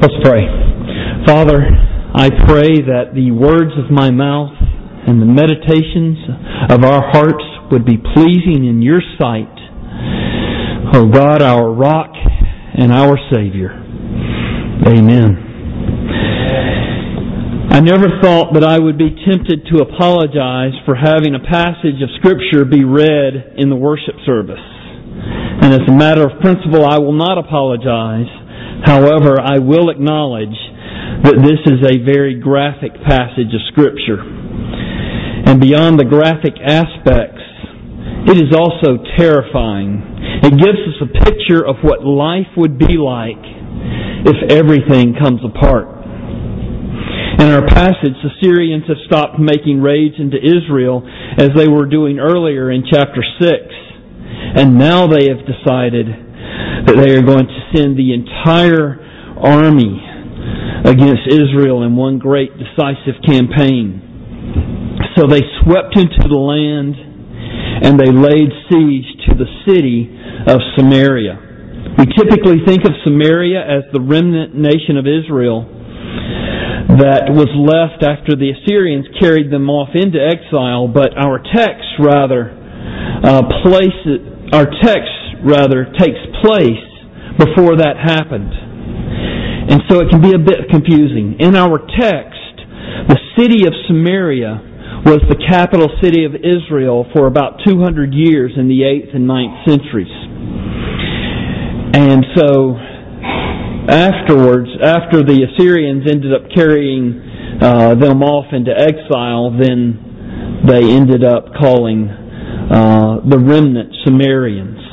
Let's pray. Father, I pray that the words of my mouth and the meditations of our hearts would be pleasing in your sight. O oh God, our rock and our Savior. Amen. I never thought that I would be tempted to apologize for having a passage of Scripture be read in the worship service. And as a matter of principle, I will not apologize However, I will acknowledge that this is a very graphic passage of Scripture. And beyond the graphic aspects, it is also terrifying. It gives us a picture of what life would be like if everything comes apart. In our passage, the Syrians have stopped making raids into Israel as they were doing earlier in chapter 6. And now they have decided that they are going to send the entire army against Israel in one great decisive campaign. So they swept into the land and they laid siege to the city of Samaria. We typically think of Samaria as the remnant nation of Israel that was left after the Assyrians carried them off into exile, but our text rather uh, places, our text rather takes place before that happened. And so it can be a bit confusing. In our text, the city of Samaria was the capital city of Israel for about 200 years in the 8th and 9th centuries. And so afterwards, after the Assyrians ended up carrying uh, them off into exile, then they ended up calling uh, the remnant Sumerians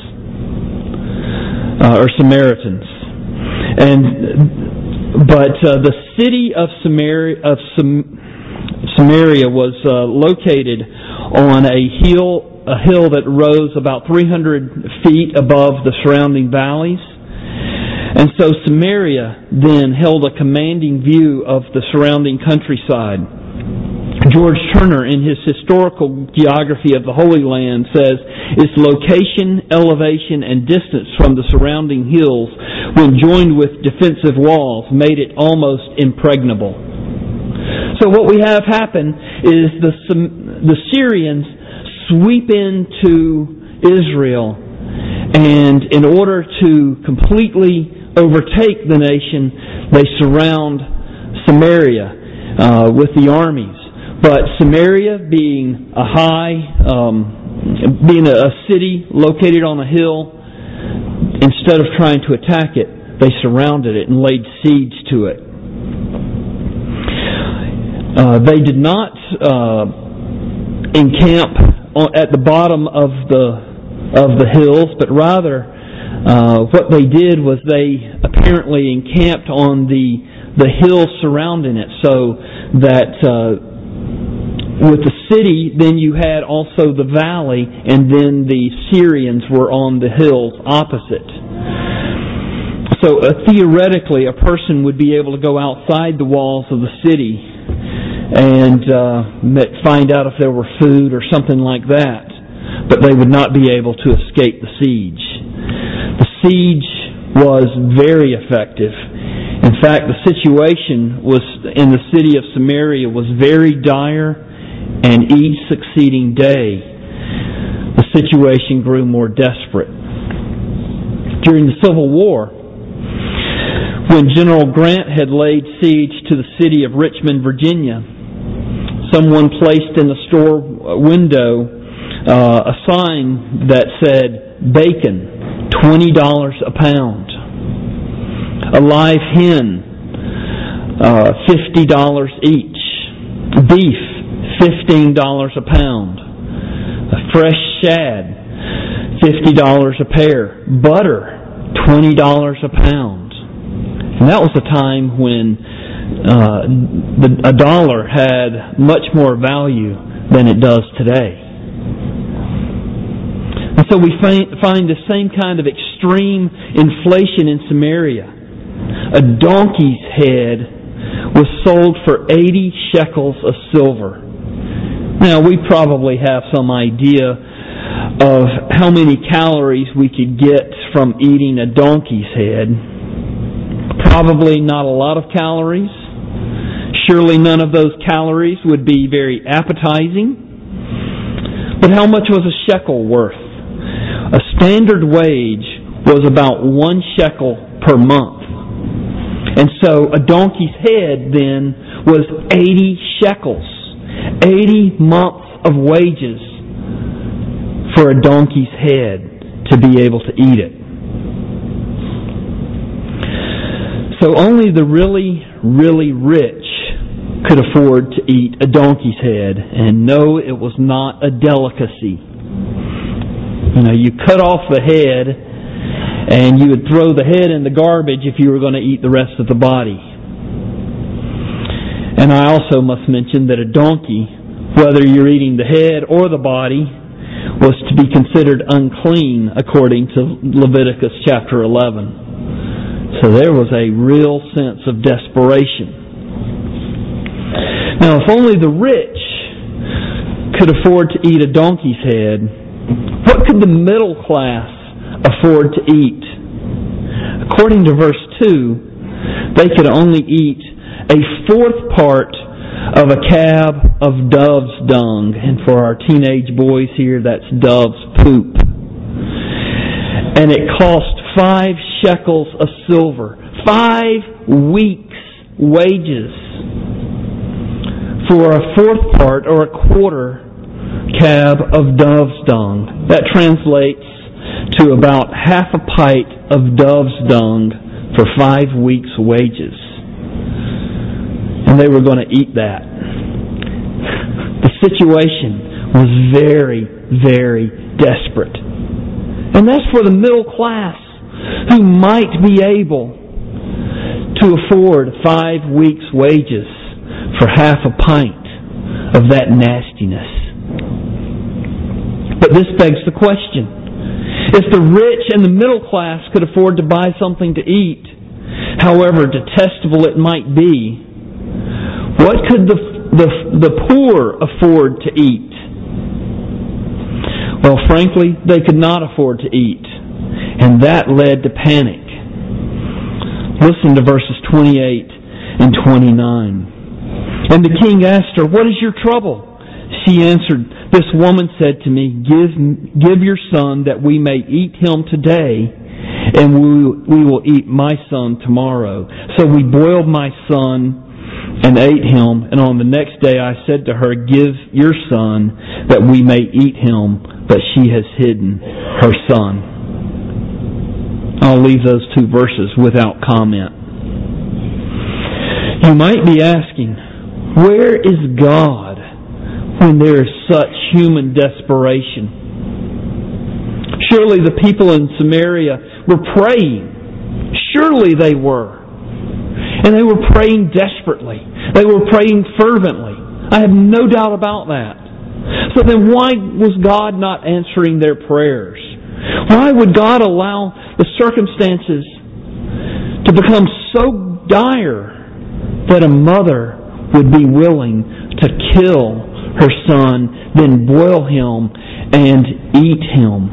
uh, or Samaritans. And but uh, the city of Samaria of Sam, Samaria was uh, located on a hill a hill that rose about 300 feet above the surrounding valleys. And so Samaria then held a commanding view of the surrounding countryside. George Turner, in his historical geography of the Holy Land, says its location, elevation, and distance from the surrounding hills, when joined with defensive walls, made it almost impregnable. So what we have happen is the, the Syrians sweep into Israel, and in order to completely overtake the nation, they surround Samaria uh, with the armies. But Samaria, being a high, um, being a, city located on a hill, instead of trying to attack it, they surrounded it and laid siege to it. Uh, they did not uh, encamp at the bottom of the of the hills, but rather uh, what they did was they apparently encamped on the the hills surrounding it, so that uh, with the city, then you had also the valley, and then the Syrians were on the hills opposite. So uh, theoretically, a person would be able to go outside the walls of the city and uh, find out if there were food or something like that, but they would not be able to escape the siege. The siege was very effective. In fact, the situation was in the city of Samaria was very dire and each succeeding day, the situation grew more desperate. During the Civil War, when General Grant had laid siege to the city of Richmond, Virginia, someone placed in the store window uh, a sign that said, Bacon, $20 a pound. A live hen, uh, $50 each. Beef, $15 a pound. A fresh shad, $50 a pair. Butter, $20 a pound. And that was a time when uh, the, a dollar had much more value than it does today. And so we find, find the same kind of extreme inflation in Samaria. A donkey's head was sold for 80 shekels of silver. Now, we probably have some idea of how many calories we could get from eating a donkey's head. Probably not a lot of calories. Surely none of those calories would be very appetizing. But how much was a shekel worth? A standard wage was about one shekel per month. And so a donkey's head then was 80 shekels. 80 months of wages for a donkey's head to be able to eat it. So only the really, really rich could afford to eat a donkey's head. And no, it was not a delicacy. You know, you cut off the head and you would throw the head in the garbage if you were going to eat the rest of the body. And I also must mention that a donkey, whether you're eating the head or the body, was to be considered unclean according to Leviticus chapter 11. So there was a real sense of desperation. Now, if only the rich could afford to eat a donkey's head, what could the middle class afford to eat? According to verse 2, they could only eat a fourth part of a cab of dove's dung. And for our teenage boys here, that's dove's poop. And it cost five shekels of silver. Five weeks' wages for a fourth part or a quarter cab of dove's dung. That translates to about half a pint of dove's dung for five weeks' wages. And they were going to eat that. The situation was very, very desperate. And that's for the middle class who might be able to afford five weeks' wages for half a pint of that nastiness. But this begs the question. If the rich and the middle class could afford to buy something to eat, however detestable it might be, what could the, the, the poor afford to eat? Well, frankly, they could not afford to eat. And that led to panic. Listen to verses 28 and 29. And the king asked her, What is your trouble? She answered, This woman said to me, Give, give your son that we may eat him today, and we, we will eat my son tomorrow. So we boiled my son and ate him, and on the next day I said to her, Give your son that we may eat him, but she has hidden her son. I'll leave those two verses without comment. You might be asking, where is God when there is such human desperation? Surely the people in Samaria were praying. Surely they were. And they were praying desperately. They were praying fervently. I have no doubt about that. So then why was God not answering their prayers? Why would God allow the circumstances to become so dire that a mother would be willing to kill her son, then boil him and eat him.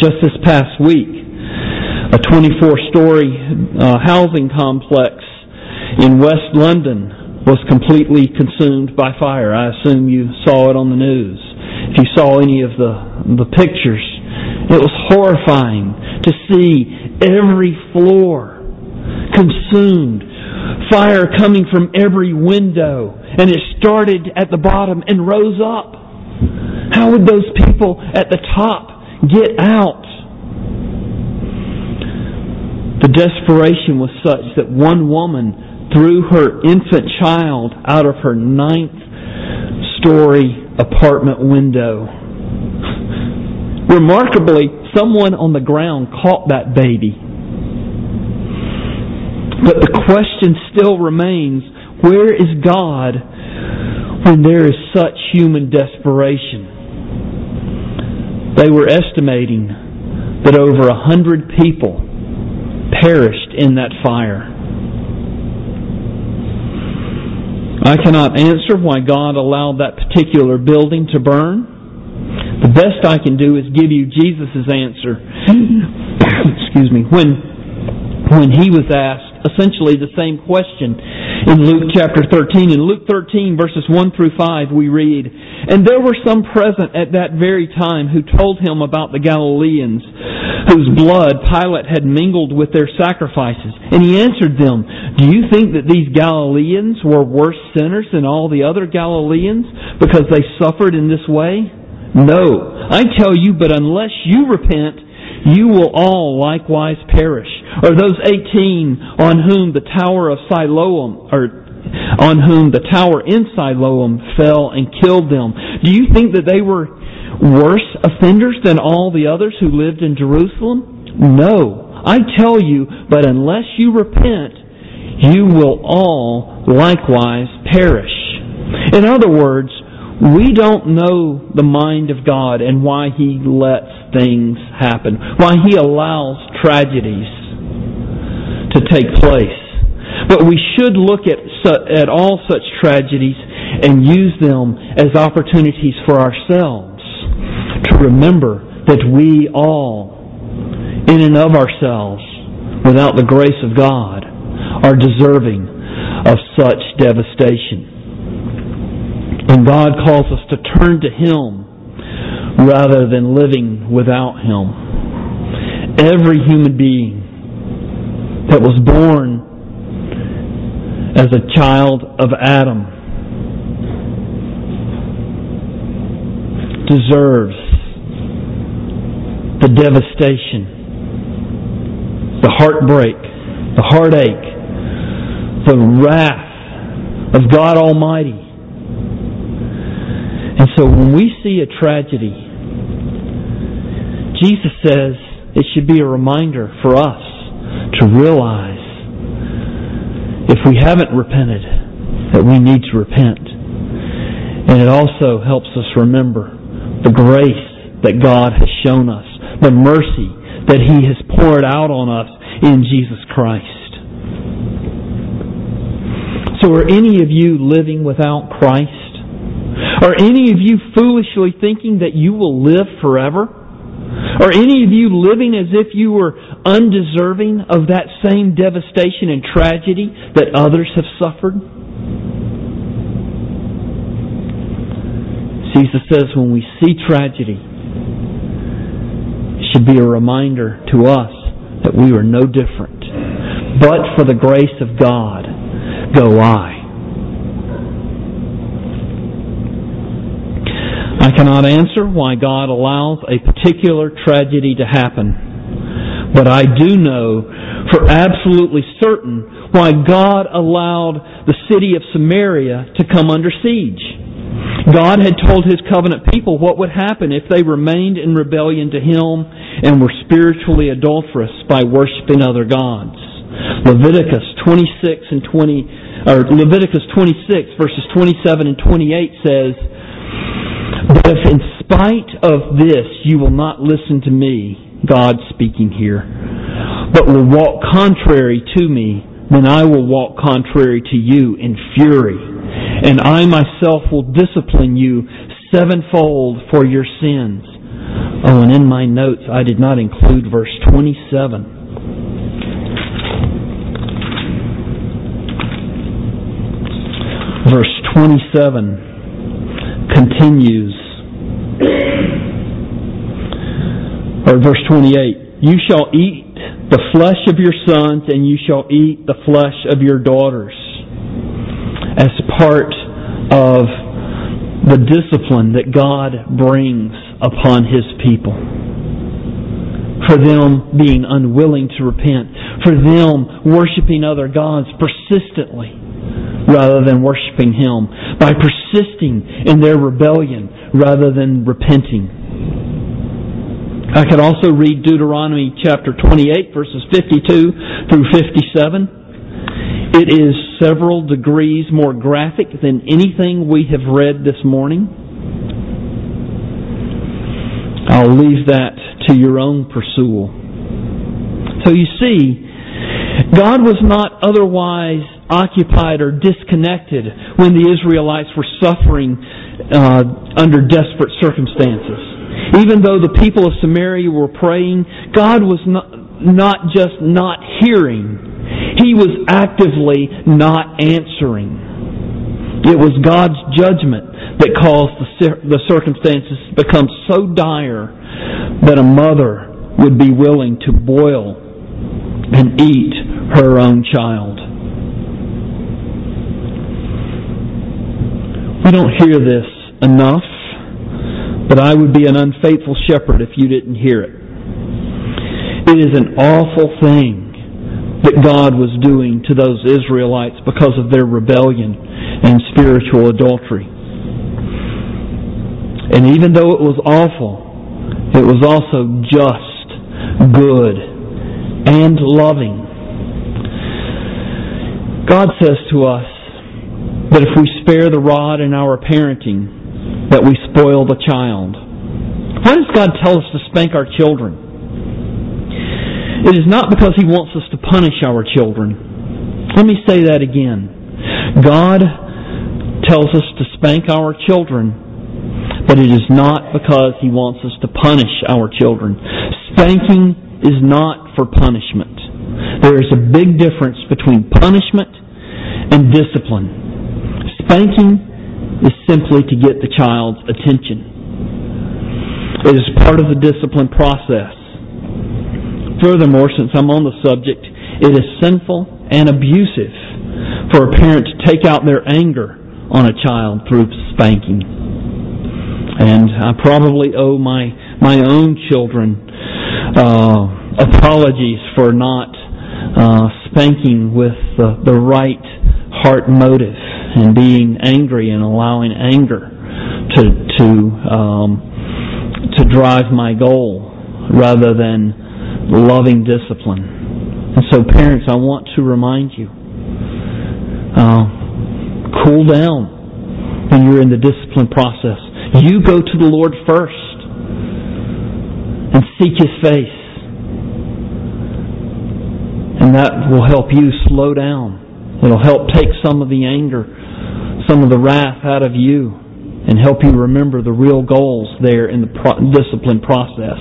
Just this past week, a 24 story uh, housing complex in West London was completely consumed by fire. I assume you saw it on the news. If you saw any of the, the pictures, it was horrifying to see every floor consumed fire coming from every window, and it started at the bottom and rose up. How would those people at the top get out? The desperation was such that one woman threw her infant child out of her ninth story apartment window. Remarkably, someone on the ground caught that baby but the question still remains where is God when there is such human desperation? They were estimating that over a hundred people perished in that fire. I cannot answer why God allowed that particular building to burn. The best I can do is give you Jesus' answer. Excuse me. When when he was asked essentially the same question in Luke chapter 13. In Luke 13 verses 1 through 5 we read, And there were some present at that very time who told him about the Galileans whose blood Pilate had mingled with their sacrifices. And he answered them, Do you think that these Galileans were worse sinners than all the other Galileans because they suffered in this way? No, I tell you, but unless you repent, you will all likewise perish. Or those 18 on whom the tower of Siloam, or on whom the tower in Siloam fell and killed them. Do you think that they were worse offenders than all the others who lived in Jerusalem? No. I tell you, but unless you repent, you will all likewise perish. In other words, we don't know the mind of God and why He lets things happen, why He allows tragedies to take place. But we should look at, at all such tragedies and use them as opportunities for ourselves to remember that we all, in and of ourselves, without the grace of God, are deserving of such devastation. And God calls us to turn to Him rather than living without Him. Every human being that was born as a child of Adam deserves the devastation, the heartbreak, the heartache, the wrath of God Almighty and so when we see a tragedy, Jesus says it should be a reminder for us to realize if we haven't repented that we need to repent. And it also helps us remember the grace that God has shown us, the mercy that He has poured out on us in Jesus Christ. So are any of you living without Christ? Are any of you foolishly thinking that you will live forever? Are any of you living as if you were undeserving of that same devastation and tragedy that others have suffered? Jesus says when we see tragedy, it should be a reminder to us that we are no different. But for the grace of God, go I. I cannot answer why God allows a particular tragedy to happen, but I do know for absolutely certain why God allowed the city of Samaria to come under siege. God had told His covenant people what would happen if they remained in rebellion to Him and were spiritually adulterous by worshiping other gods. Leviticus 26 and 20, or Leviticus 26 verses 27 and 28 says, but if in spite of this you will not listen to me, God speaking here, but will walk contrary to me, then I will walk contrary to you in fury, and I myself will discipline you sevenfold for your sins. Oh, and in my notes I did not include verse 27. Verse 27 continues. Or verse 28 You shall eat the flesh of your sons, and you shall eat the flesh of your daughters as part of the discipline that God brings upon His people. For them being unwilling to repent, for them worshiping other gods persistently rather than worshiping Him, by persisting in their rebellion rather than repenting. I could also read Deuteronomy chapter 28, verses 52 through 57. It is several degrees more graphic than anything we have read this morning. I'll leave that to your own pursuit. So you see, God was not otherwise occupied or disconnected when the Israelites were suffering uh, under desperate circumstances. Even though the people of Samaria were praying, God was not not just not hearing, he was actively not answering. It was God's judgment that caused the circumstances to become so dire that a mother would be willing to boil and eat her own child. We don't hear this enough, but I would be an unfaithful shepherd if you didn't hear it. It is an awful thing that God was doing to those Israelites because of their rebellion and spiritual adultery. And even though it was awful, it was also just, good, and loving. God says to us that if we spare the rod in our parenting, that we spoil the child. Why does God tell us to spank our children? It is not because He wants us to punish our children. Let me say that again. God tells us to spank our children but it is not because He wants us to punish our children. Spanking is not for punishment. There is a big difference between punishment and discipline. Spanking is simply to get the child's attention. It is part of the discipline process. Furthermore, since I'm on the subject, it is sinful and abusive for a parent to take out their anger on a child through spanking. And I probably owe my, my own children uh, apologies for not uh, spanking with the, the right heart motive and being angry and allowing anger to to um, to drive my goal rather than loving discipline. And so, parents, I want to remind you: uh, cool down when you're in the discipline process. You go to the Lord first and seek His face. And that will help you slow down. It'll help take some of the anger, some of the wrath out of you, and help you remember the real goals there in the pro- discipline process.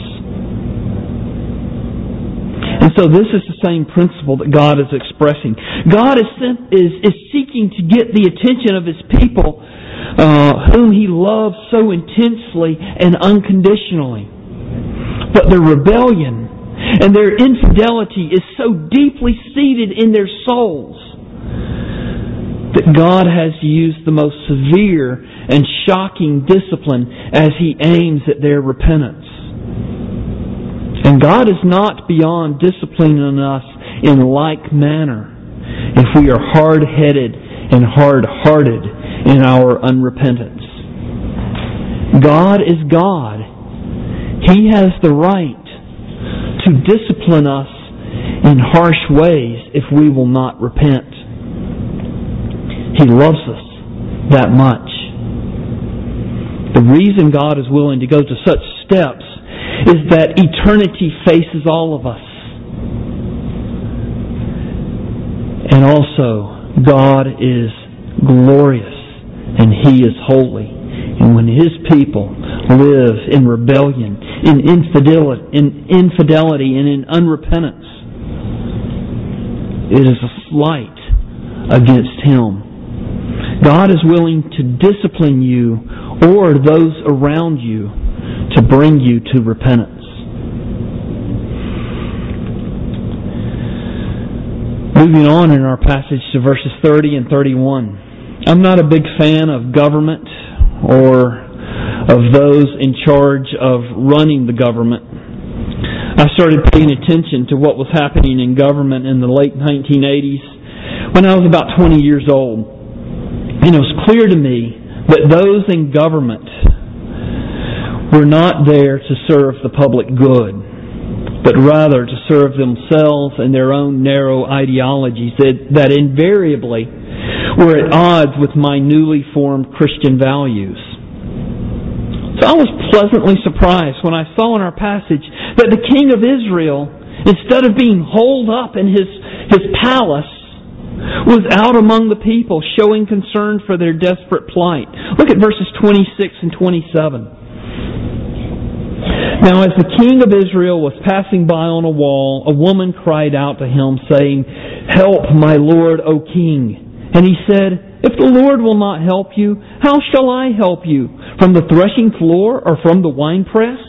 And so this is the same principle that God is expressing. God is, is, is seeking to get the attention of His people uh, whom He loves so intensely and unconditionally. But their rebellion and their infidelity is so deeply seated in their souls that God has used the most severe and shocking discipline as He aims at their repentance. And God is not beyond disciplining us in like manner if we are hard headed and hard hearted in our unrepentance. God is God. He has the right to discipline us in harsh ways if we will not repent. He loves us that much. The reason God is willing to go to such steps is that eternity faces all of us. And also, God is glorious and He is holy. And when His people live in rebellion, in infidelity, in and in unrepentance, it is a slight against Him. God is willing to discipline you or those around you to bring you to repentance. Moving on in our passage to verses 30 and 31. I'm not a big fan of government or of those in charge of running the government. I started paying attention to what was happening in government in the late 1980s when I was about 20 years old. And it was clear to me that those in government were not there to serve the public good, but rather to serve themselves and their own narrow ideologies that, that invariably were at odds with my newly formed Christian values. So I was pleasantly surprised when I saw in our passage that the king of Israel, instead of being holed up in his, his palace, was out among the people showing concern for their desperate plight. Look at verses 26 and 27. Now, as the king of Israel was passing by on a wall, a woman cried out to him, saying, Help, my lord, O king. And he said, If the Lord will not help you, how shall I help you? From the threshing floor or from the winepress?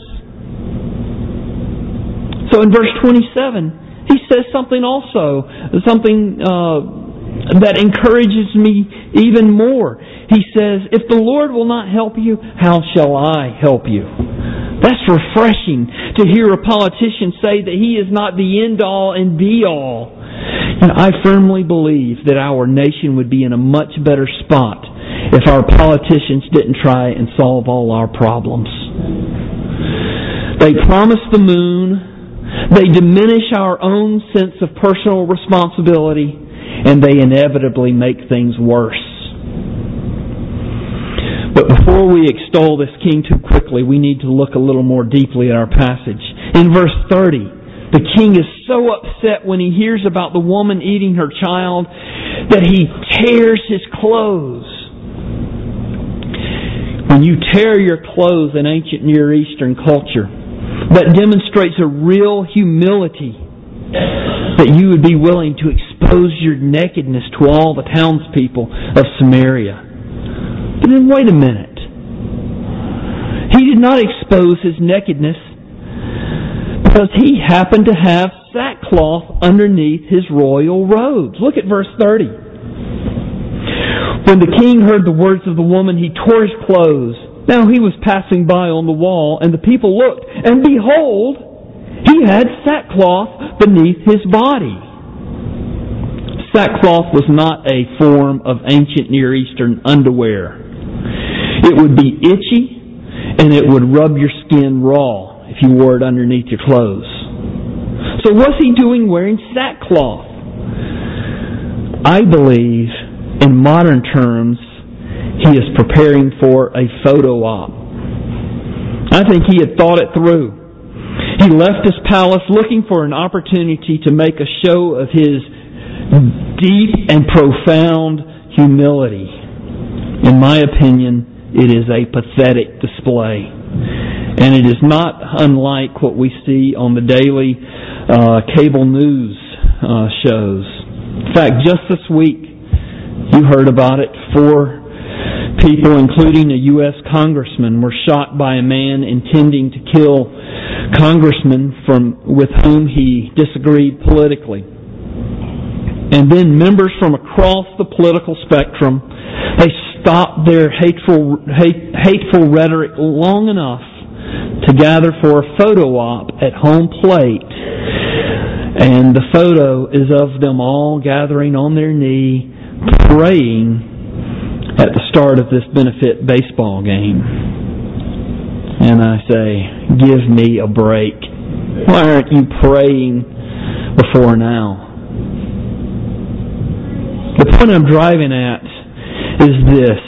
So in verse 27, he says something also, something uh, that encourages me even more. He says, If the Lord will not help you, how shall I help you? That's refreshing to hear a politician say that he is not the end all and be all. And I firmly believe that our nation would be in a much better spot if our politicians didn't try and solve all our problems. They promised the moon, they diminish our own sense of personal responsibility, and they inevitably make things worse. But before we extol this king too quickly, we need to look a little more deeply at our passage. In verse 30, the king is so upset when he hears about the woman eating her child that he tears his clothes. When you tear your clothes in ancient Near Eastern culture, that demonstrates a real humility that you would be willing to expose your nakedness to all the townspeople of Samaria. But then wait a minute. He did not expose his nakedness because he happened to have sackcloth underneath his royal robes. Look at verse 30. When the king heard the words of the woman, he tore his clothes now he was passing by on the wall, and the people looked, and behold, he had sackcloth beneath his body. Sackcloth was not a form of ancient Near Eastern underwear. It would be itchy, and it would rub your skin raw if you wore it underneath your clothes. So what's he doing wearing sackcloth? I believe, in modern terms, he is preparing for a photo op. I think he had thought it through. He left his palace looking for an opportunity to make a show of his deep and profound humility. In my opinion, it is a pathetic display. And it is not unlike what we see on the daily uh, cable news uh, shows. In fact, just this week, you heard about it. Four people, including a U.S. congressman, were shot by a man intending to kill congressmen from, with whom he disagreed politically. And then members from across the political spectrum, they stopped their hateful, hate, hateful rhetoric long enough to gather for a photo op at home plate. And the photo is of them all gathering on their knee, praying at the start of this benefit baseball game. And I say, give me a break. Why aren't you praying before now? The point I'm driving at is this.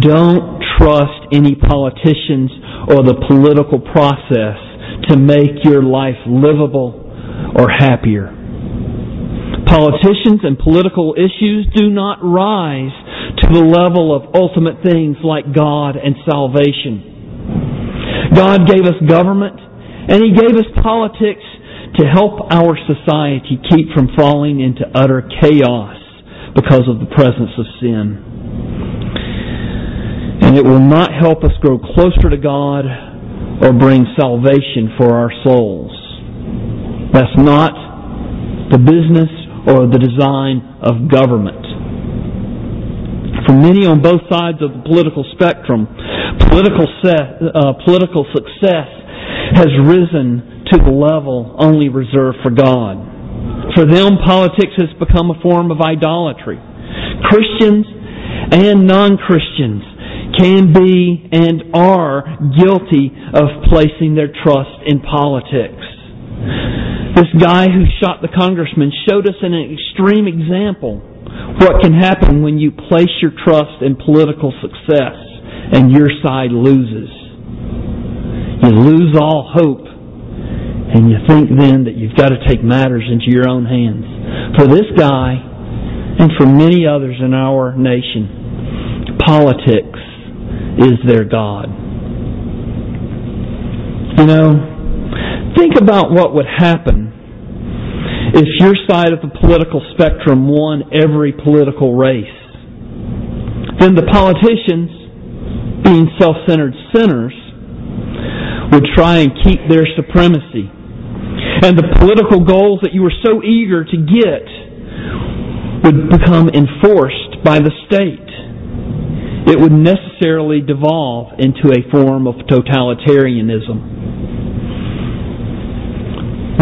Don't trust any politicians or the political process to make your life livable or happier. Politicians and political issues do not rise to the level of ultimate things like God and salvation. God gave us government and He gave us politics to help our society keep from falling into utter chaos because of the presence of sin. And it will not help us grow closer to God or bring salvation for our souls. That's not the business or the design of government. For many on both sides of the political spectrum, political, uh, political success has risen to the level only reserved for God. For them, politics has become a form of idolatry. Christians and non-Christians can be and are guilty of placing their trust in politics. This guy who shot the congressman showed us an extreme example what can happen when you place your trust in political success and your side loses. You lose all hope and you think then that you've got to take matters into your own hands. For this guy and for many others in our nation, politics is their God. You know, think about what would happen if your side of the political spectrum won every political race. Then the politicians, being self-centered sinners, would try and keep their supremacy. And the political goals that you were so eager to get would become enforced by the state. It would necessarily devolve into a form of totalitarianism.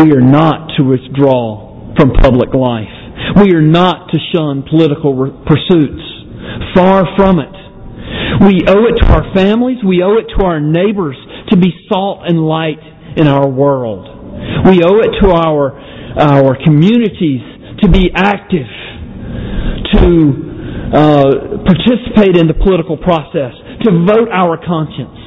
We are not to withdraw from public life. We are not to shun political pursuits. Far from it. We owe it to our families. We owe it to our neighbors to be salt and light in our world. We owe it to our, our communities to be active, to uh, participate in the political process, to vote our conscience.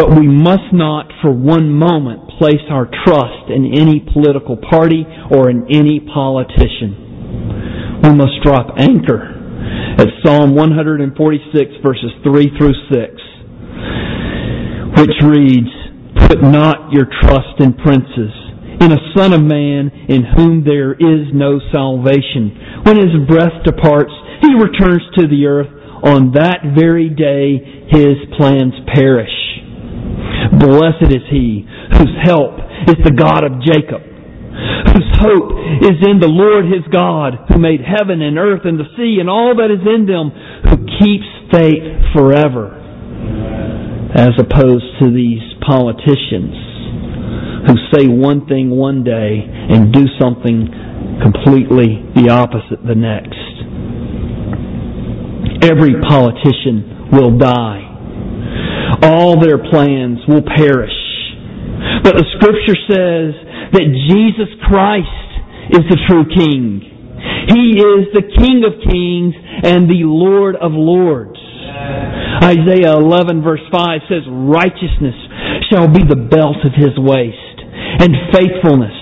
But we must not for one moment place our trust in any political party or in any politician. We must drop anchor at Psalm 146 verses 3 through 6, which reads, Put not your trust in princes, in a son of man in whom there is no salvation. When his breath departs, he returns to the earth. On that very day, his plans perish. Blessed is he whose help is the God of Jacob whose hope is in the Lord his God, who made heaven and earth and the sea and all that is in them, who keeps faith forever, as opposed to these politicians who say one thing one day and do something completely the opposite the next. Every politician will die. All their plans will perish. But the scripture says that Jesus Christ is the true King. He is the King of kings and the Lord of lords. Isaiah 11 verse 5 says, Righteousness shall be the belt of his waist, and faithfulness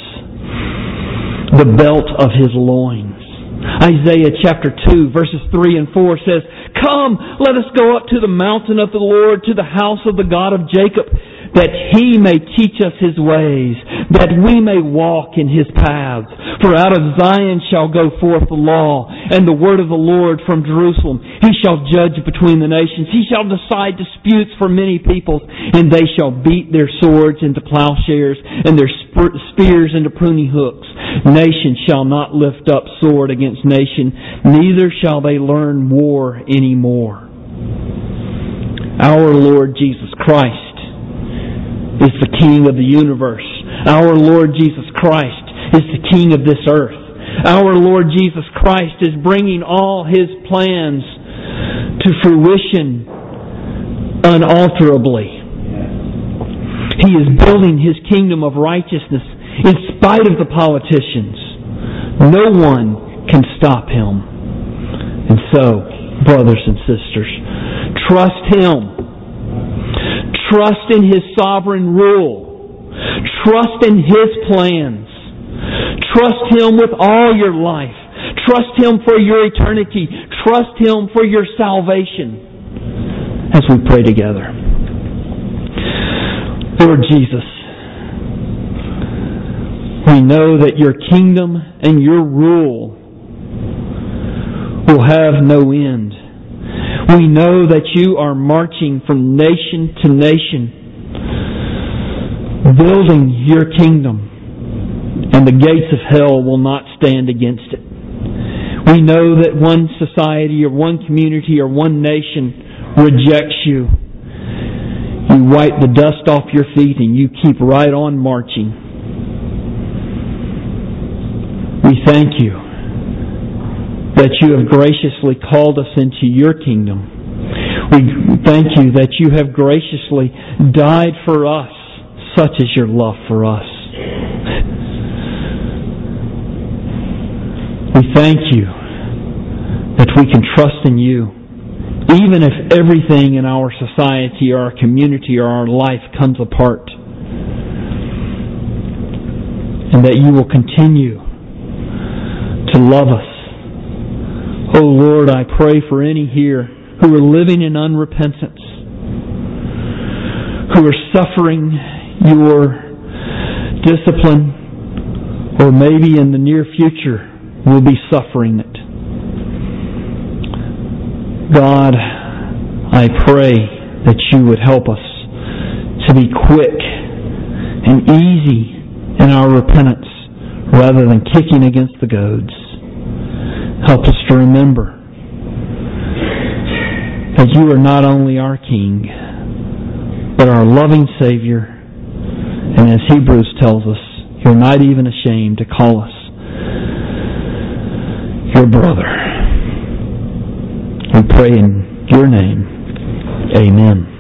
the belt of his loins. Isaiah chapter 2 verses 3 and 4 says, Come, let us go up to the mountain of the Lord, to the house of the God of Jacob that he may teach us his ways, that we may walk in his paths. For out of Zion shall go forth the law, and the word of the Lord from Jerusalem. He shall judge between the nations. He shall decide disputes for many peoples, and they shall beat their swords into plowshares, and their spears into pruning hooks. Nation shall not lift up sword against nation, neither shall they learn war any more. Our Lord Jesus Christ is the King of the universe. Our Lord Jesus Christ is the King of this earth. Our Lord Jesus Christ is bringing all His plans to fruition unalterably. He is building His kingdom of righteousness in spite of the politicians. No one can stop Him. And so, brothers and sisters, trust Him Trust in His sovereign rule. Trust in His plans. Trust Him with all your life. Trust Him for your eternity. Trust Him for your salvation. As we pray together. Lord Jesus, we know that your kingdom and your rule will have no end. We know that you are marching from nation to nation, building your kingdom, and the gates of hell will not stand against it. We know that one society or one community or one nation rejects you. You wipe the dust off your feet and you keep right on marching. We thank you that you have graciously called us into your kingdom. We thank you that you have graciously died for us. Such is your love for us. We thank you that we can trust in you. Even if everything in our society or our community or our life comes apart. And that you will continue to love us Oh Lord, I pray for any here who are living in unrepentance, who are suffering your discipline, or maybe in the near future will be suffering it. God, I pray that you would help us to be quick and easy in our repentance rather than kicking against the goads. Help us to remember that you are not only our King, but our loving Savior. And as Hebrews tells us, you're not even ashamed to call us your brother. We pray in your name. Amen.